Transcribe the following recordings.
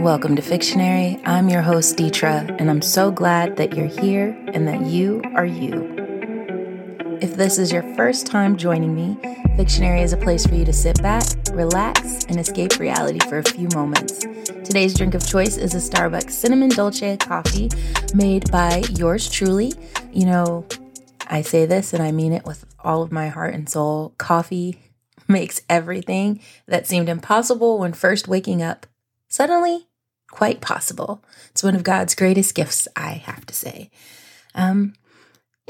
Welcome to Fictionary. I'm your host, Deetra, and I'm so glad that you're here and that you are you. If this is your first time joining me, Fictionary is a place for you to sit back, relax, and escape reality for a few moments. Today's drink of choice is a Starbucks cinnamon dolce coffee made by yours truly. You know, I say this and I mean it with all of my heart and soul. Coffee makes everything that seemed impossible when first waking up suddenly quite possible. It's one of God's greatest gifts, I have to say. Um,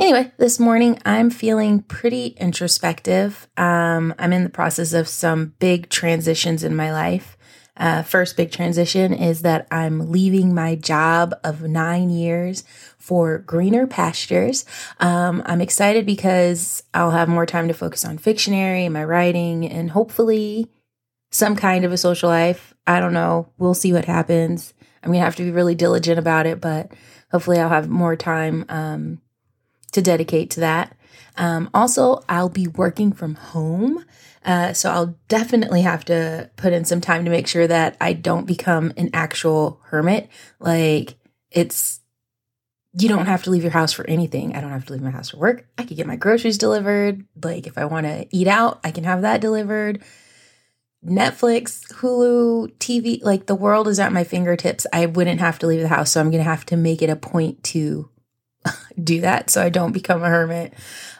Anyway, this morning I'm feeling pretty introspective. Um, I'm in the process of some big transitions in my life. Uh, first big transition is that I'm leaving my job of nine years for greener pastures. Um, I'm excited because I'll have more time to focus on fictionary, my writing, and hopefully some kind of a social life. I don't know. We'll see what happens. I'm to have to be really diligent about it, but hopefully I'll have more time. Um, to dedicate to that. Um, also, I'll be working from home. Uh, so I'll definitely have to put in some time to make sure that I don't become an actual hermit. Like, it's, you don't have to leave your house for anything. I don't have to leave my house for work. I could get my groceries delivered. Like, if I want to eat out, I can have that delivered. Netflix, Hulu, TV, like the world is at my fingertips. I wouldn't have to leave the house. So I'm going to have to make it a point to do that so I don't become a hermit.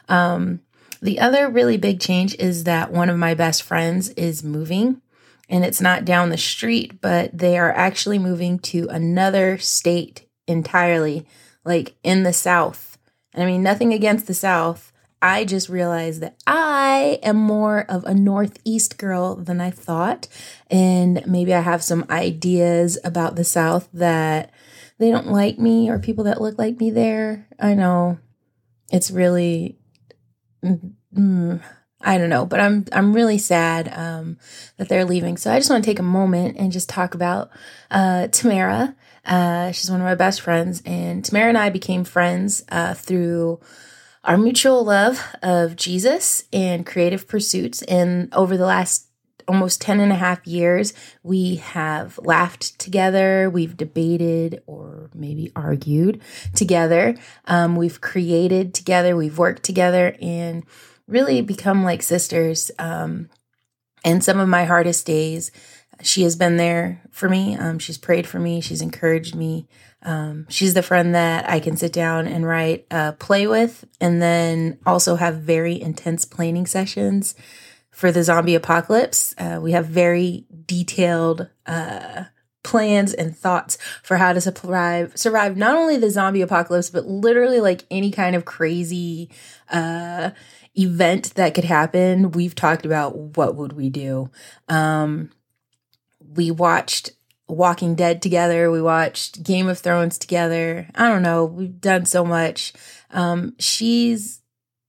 Um, the other really big change is that one of my best friends is moving and it's not down the street, but they are actually moving to another state entirely, like in the South. And I mean, nothing against the South. I just realized that I am more of a Northeast girl than I thought. And maybe I have some ideas about the South that they don't like me or people that look like me there. I know it's really mm, mm, I don't know, but I'm I'm really sad um, that they're leaving. So I just want to take a moment and just talk about uh, Tamara. Uh, she's one of my best friends, and Tamara and I became friends uh, through our mutual love of Jesus and creative pursuits. And over the last almost 10 and a half years, we have laughed together, we've debated or maybe argued together, um, we've created together, we've worked together, and really become like sisters. Um, and some of my hardest days, she has been there for me. Um, she's prayed for me, she's encouraged me. Um, she's the friend that I can sit down and write, uh, play with, and then also have very intense planning sessions for the zombie apocalypse. Uh, we have very detailed uh, plans and thoughts for how to survive survive not only the zombie apocalypse, but literally like any kind of crazy uh, event that could happen. We've talked about what would we do. Um, we watched Walking Dead together. We watched Game of Thrones together. I don't know. We've done so much. Um, she's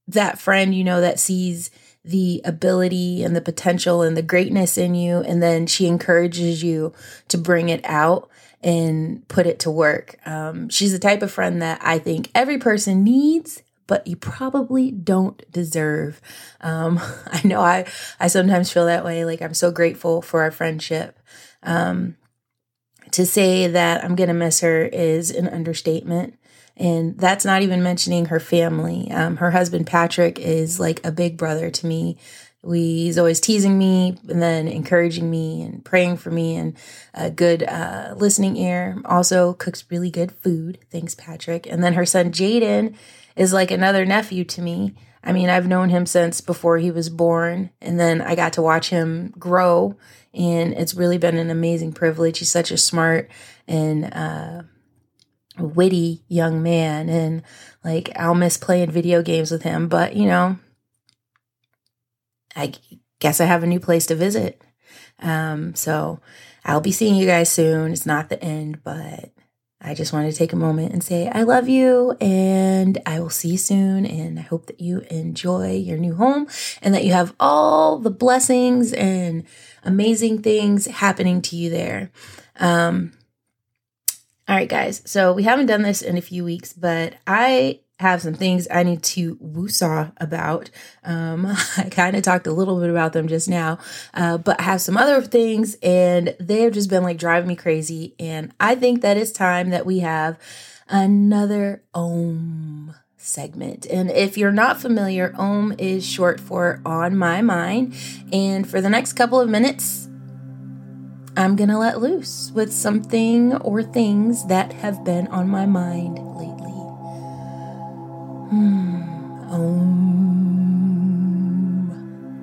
that friend, you know, that sees the ability and the potential and the greatness in you. And then she encourages you to bring it out and put it to work. Um, she's the type of friend that I think every person needs, but you probably don't deserve. Um, I know I, I sometimes feel that way. Like I'm so grateful for our friendship. Um, to say that I'm going to miss her is an understatement. And that's not even mentioning her family. Um, her husband, Patrick, is like a big brother to me. We, he's always teasing me and then encouraging me and praying for me and a good uh, listening ear. Also cooks really good food. Thanks, Patrick. And then her son, Jaden, is like another nephew to me. I mean, I've known him since before he was born, and then I got to watch him grow, and it's really been an amazing privilege. He's such a smart and uh, witty young man and like I'll miss playing video games with him, but you know, I guess I have a new place to visit. Um, so I'll be seeing you guys soon. It's not the end, but I just wanted to take a moment and say I love you and I will see you soon. And I hope that you enjoy your new home and that you have all the blessings and amazing things happening to you there. Um, all right, guys. So we haven't done this in a few weeks, but I have some things I need to woosah about. Um, I kind of talked a little bit about them just now, uh, but I have some other things and they have just been like driving me crazy. And I think that it's time that we have another Om segment. And if you're not familiar, Om is short for on my mind. And for the next couple of minutes, I'm going to let loose with something or things that have been on my mind lately. Hmm. Om.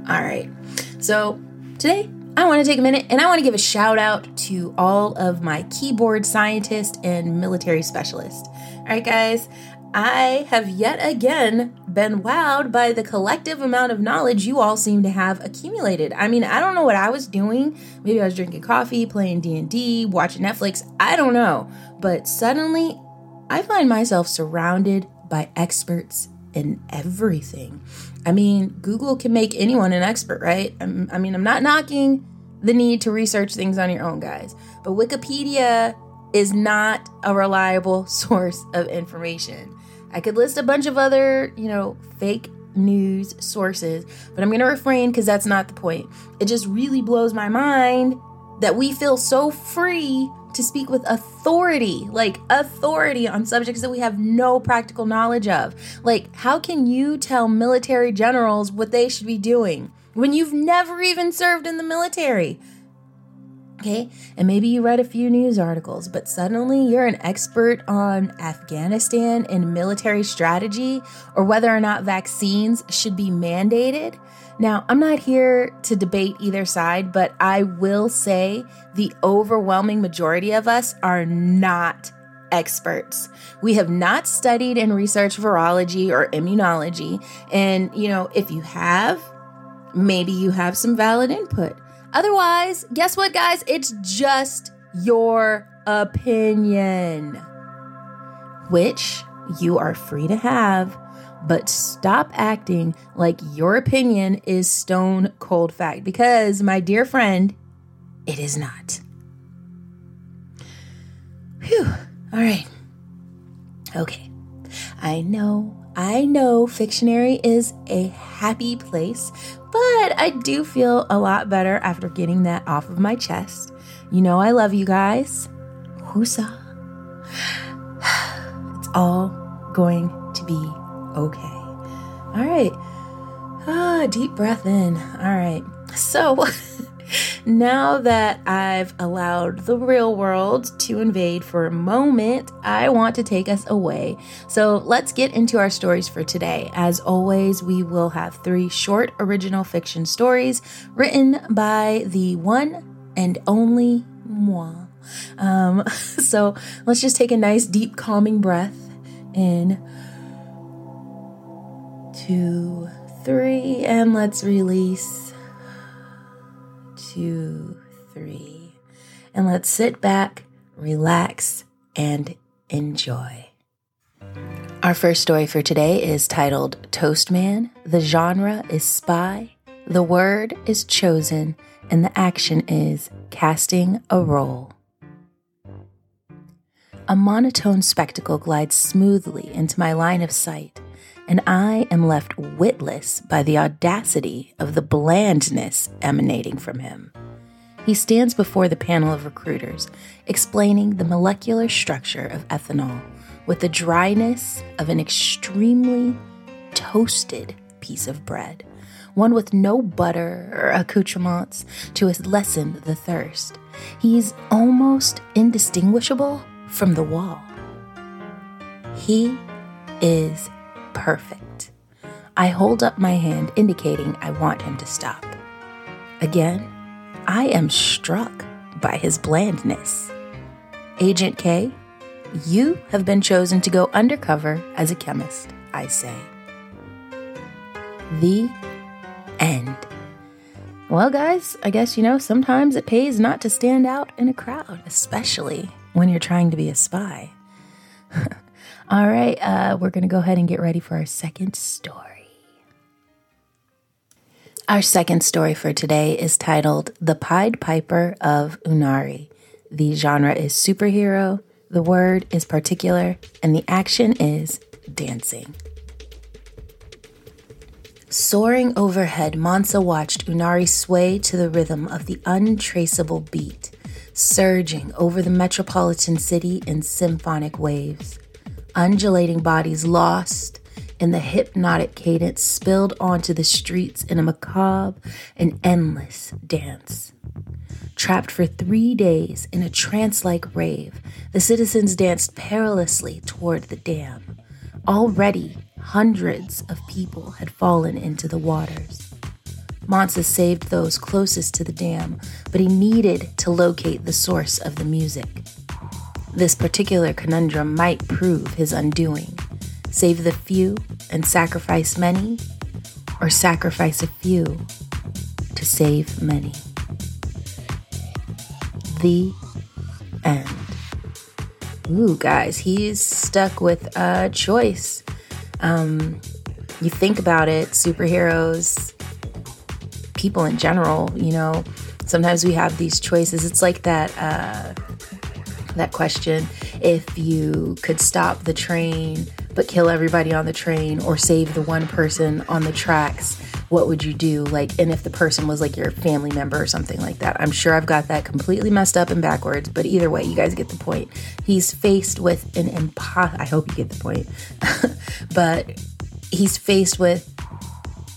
All right. So today, I want to take a minute and I want to give a shout out to all of my keyboard scientists and military specialists. All right, guys, I have yet again been wowed by the collective amount of knowledge you all seem to have accumulated. I mean, I don't know what I was doing. Maybe I was drinking coffee, playing D&D, watching Netflix. I don't know. But suddenly, I find myself surrounded by experts in everything. I mean, Google can make anyone an expert, right? I'm, I mean, I'm not knocking the need to research things on your own, guys. But Wikipedia is not a reliable source of information. I could list a bunch of other, you know, fake news sources, but I'm going to refrain because that's not the point. It just really blows my mind that we feel so free to speak with authority, like authority on subjects that we have no practical knowledge of. Like, how can you tell military generals what they should be doing when you've never even served in the military? Okay, and maybe you read a few news articles, but suddenly you're an expert on Afghanistan and military strategy or whether or not vaccines should be mandated. Now, I'm not here to debate either side, but I will say the overwhelming majority of us are not experts. We have not studied and researched virology or immunology. And, you know, if you have, maybe you have some valid input. Otherwise, guess what, guys? It's just your opinion, which you are free to have, but stop acting like your opinion is stone cold fact because, my dear friend, it is not. Whew. All right. Okay. I know I know Fictionary is a happy place, but I do feel a lot better after getting that off of my chest. You know, I love you guys. Whoosah. It's all going to be okay. All right. Ah, deep breath in. All right. So, now that I've allowed the real world to invade for a moment, I want to take us away. So let's get into our stories for today. As always, we will have three short original fiction stories written by the one and only moi. Um, so let's just take a nice, deep, calming breath in. Two, three, and let's release two, three. And let's sit back, relax, and enjoy. Our first story for today is titled Toastman. The genre is spy, the word is chosen, and the action is casting a role. A monotone spectacle glides smoothly into my line of sight and I am left witless by the audacity of the blandness emanating from him. He stands before the panel of recruiters, explaining the molecular structure of ethanol with the dryness of an extremely toasted piece of bread, one with no butter or accoutrements to lessen the thirst. He's almost indistinguishable from the wall. He is perfect. I hold up my hand, indicating I want him to stop. Again, I am struck by his blandness. Agent K, you have been chosen to go undercover as a chemist, I say. The end. Well, guys, I guess you know sometimes it pays not to stand out in a crowd, especially when you're trying to be a spy. All right, uh, we're going to go ahead and get ready for our second story. Our second story for today is titled The Pied Piper of Unari. The genre is superhero, the word is particular, and the action is dancing. Soaring overhead, Mansa watched Unari sway to the rhythm of the untraceable beat, surging over the metropolitan city in symphonic waves. Undulating bodies lost in the hypnotic cadence spilled onto the streets in a macabre and endless dance. Trapped for three days in a trance like rave, the citizens danced perilously toward the dam. Already, hundreds of people had fallen into the waters. Mansa saved those closest to the dam, but he needed to locate the source of the music. This particular conundrum might prove his undoing save the few and sacrifice many, or sacrifice a few to save many. The end. Ooh, guys, he's stuck with a choice. Um, you think about it, superheroes, people in general, you know, sometimes we have these choices. It's like that uh, that question: if you could stop the train but kill everybody on the train or save the one person on the tracks, what would you do? Like, and if the person was like your family member or something like that. I'm sure I've got that completely messed up and backwards, but either way, you guys get the point. He's faced with an impo I hope you get the point. but he's faced with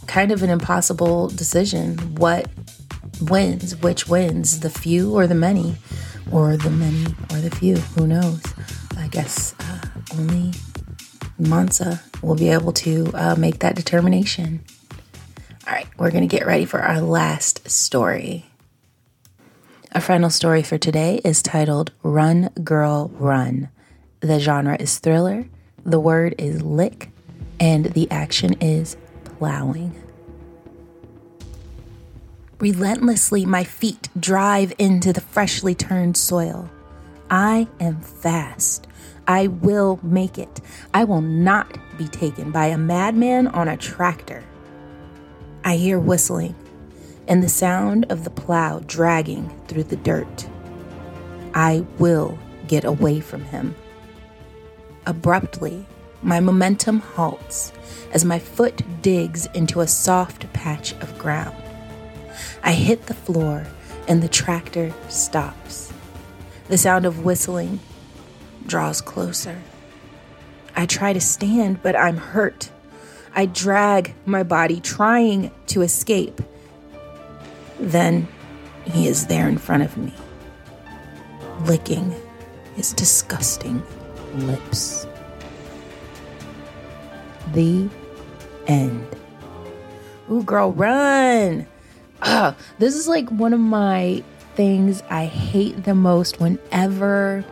kind of an impossible decision. What wins? Which wins? The few or the many? Or the many or the few? Who knows? I guess uh, only Mansa will be able to uh, make that determination. All right, we're going to get ready for our last story. Our final story for today is titled Run Girl Run. The genre is thriller, the word is lick, and the action is plowing. Relentlessly, my feet drive into the freshly turned soil. I am fast. I will make it. I will not be taken by a madman on a tractor. I hear whistling and the sound of the plow dragging through the dirt. I will get away from him. Abruptly, my momentum halts as my foot digs into a soft patch of ground. I hit the floor and the tractor stops. The sound of whistling draws closer. I try to stand, but I'm hurt. I drag my body, trying to escape. Then he is there in front of me, licking his disgusting lips. The end. Ooh, girl, run! Ah, this is like one of my things I hate the most whenever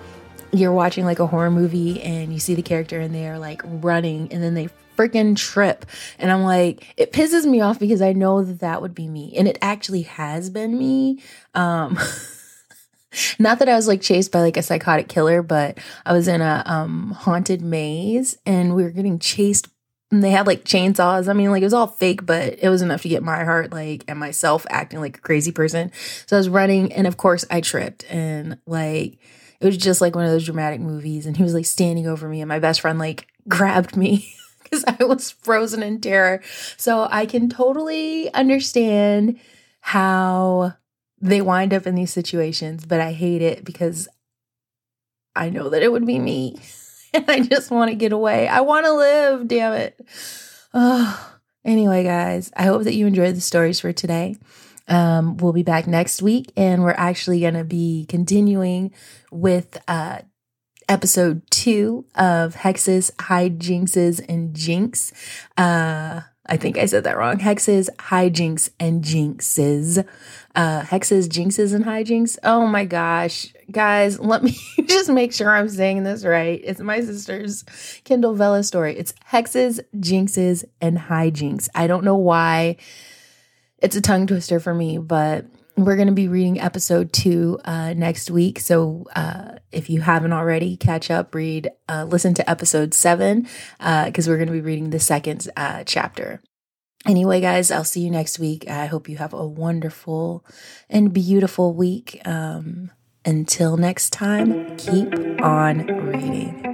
you're watching like a horror movie and you see the character and they're like running and then they freaking trip. And I'm like, it pisses me off because I know that that would be me. And it actually has been me. Um, not that I was like chased by like a psychotic killer, but I was in a um, haunted maze and we were getting chased and they had like chainsaws. I mean, like it was all fake, but it was enough to get my heart like and myself acting like a crazy person. So I was running and of course I tripped and like it was just like one of those dramatic movies. And he was like standing over me, and my best friend like grabbed me because I was frozen in terror. So I can totally understand how they wind up in these situations, but I hate it because I know that it would be me. And I just want to get away. I want to live, damn it. Oh, anyway, guys, I hope that you enjoyed the stories for today. Um, we'll be back next week, and we're actually going to be continuing with uh, episode two of Hexes, Hijinxes, and Jinx. Uh, I think I said that wrong. Hexes, Hijinks, and Jinxes. Uh, hexes, Jinxes, and Hijinks. Oh my gosh. Guys, let me just make sure I'm saying this right. It's my sister's Kindle Vella story. It's Hexes, Jinxes, and Hijinks. I don't know why it's a tongue twister for me, but we're going to be reading episode two uh, next week. So uh, if you haven't already, catch up, read, uh, listen to episode seven, because uh, we're going to be reading the second uh, chapter. Anyway, guys, I'll see you next week. I hope you have a wonderful and beautiful week. Um, until next time, keep on reading.